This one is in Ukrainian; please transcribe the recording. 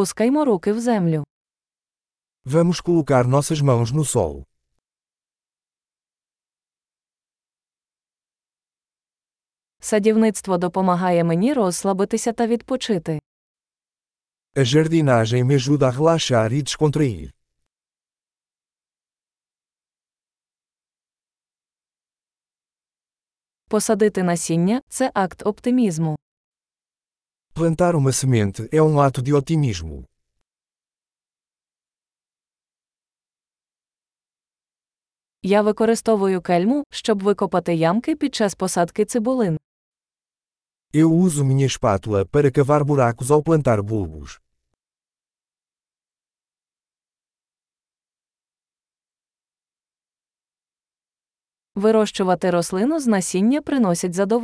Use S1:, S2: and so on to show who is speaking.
S1: Пускаймо руки в землю.
S2: Vamos colocar nossas mãos no solo.
S1: Садівництво допомагає мені розслабитися та відпочити.
S2: A jardinagem me ajuda a relaxar e descontrair.
S1: Посадити насіння це акт оптимізму.
S2: Plantar uma semente é um ato de otimismo.
S1: Я використовую кельму, щоб викопати ямки під час посадки цибулин.
S2: Eu uso minha espátula para cavar buracos ao plantar bulbos.
S1: Вирощувати рослину з насіння приносить задоволення.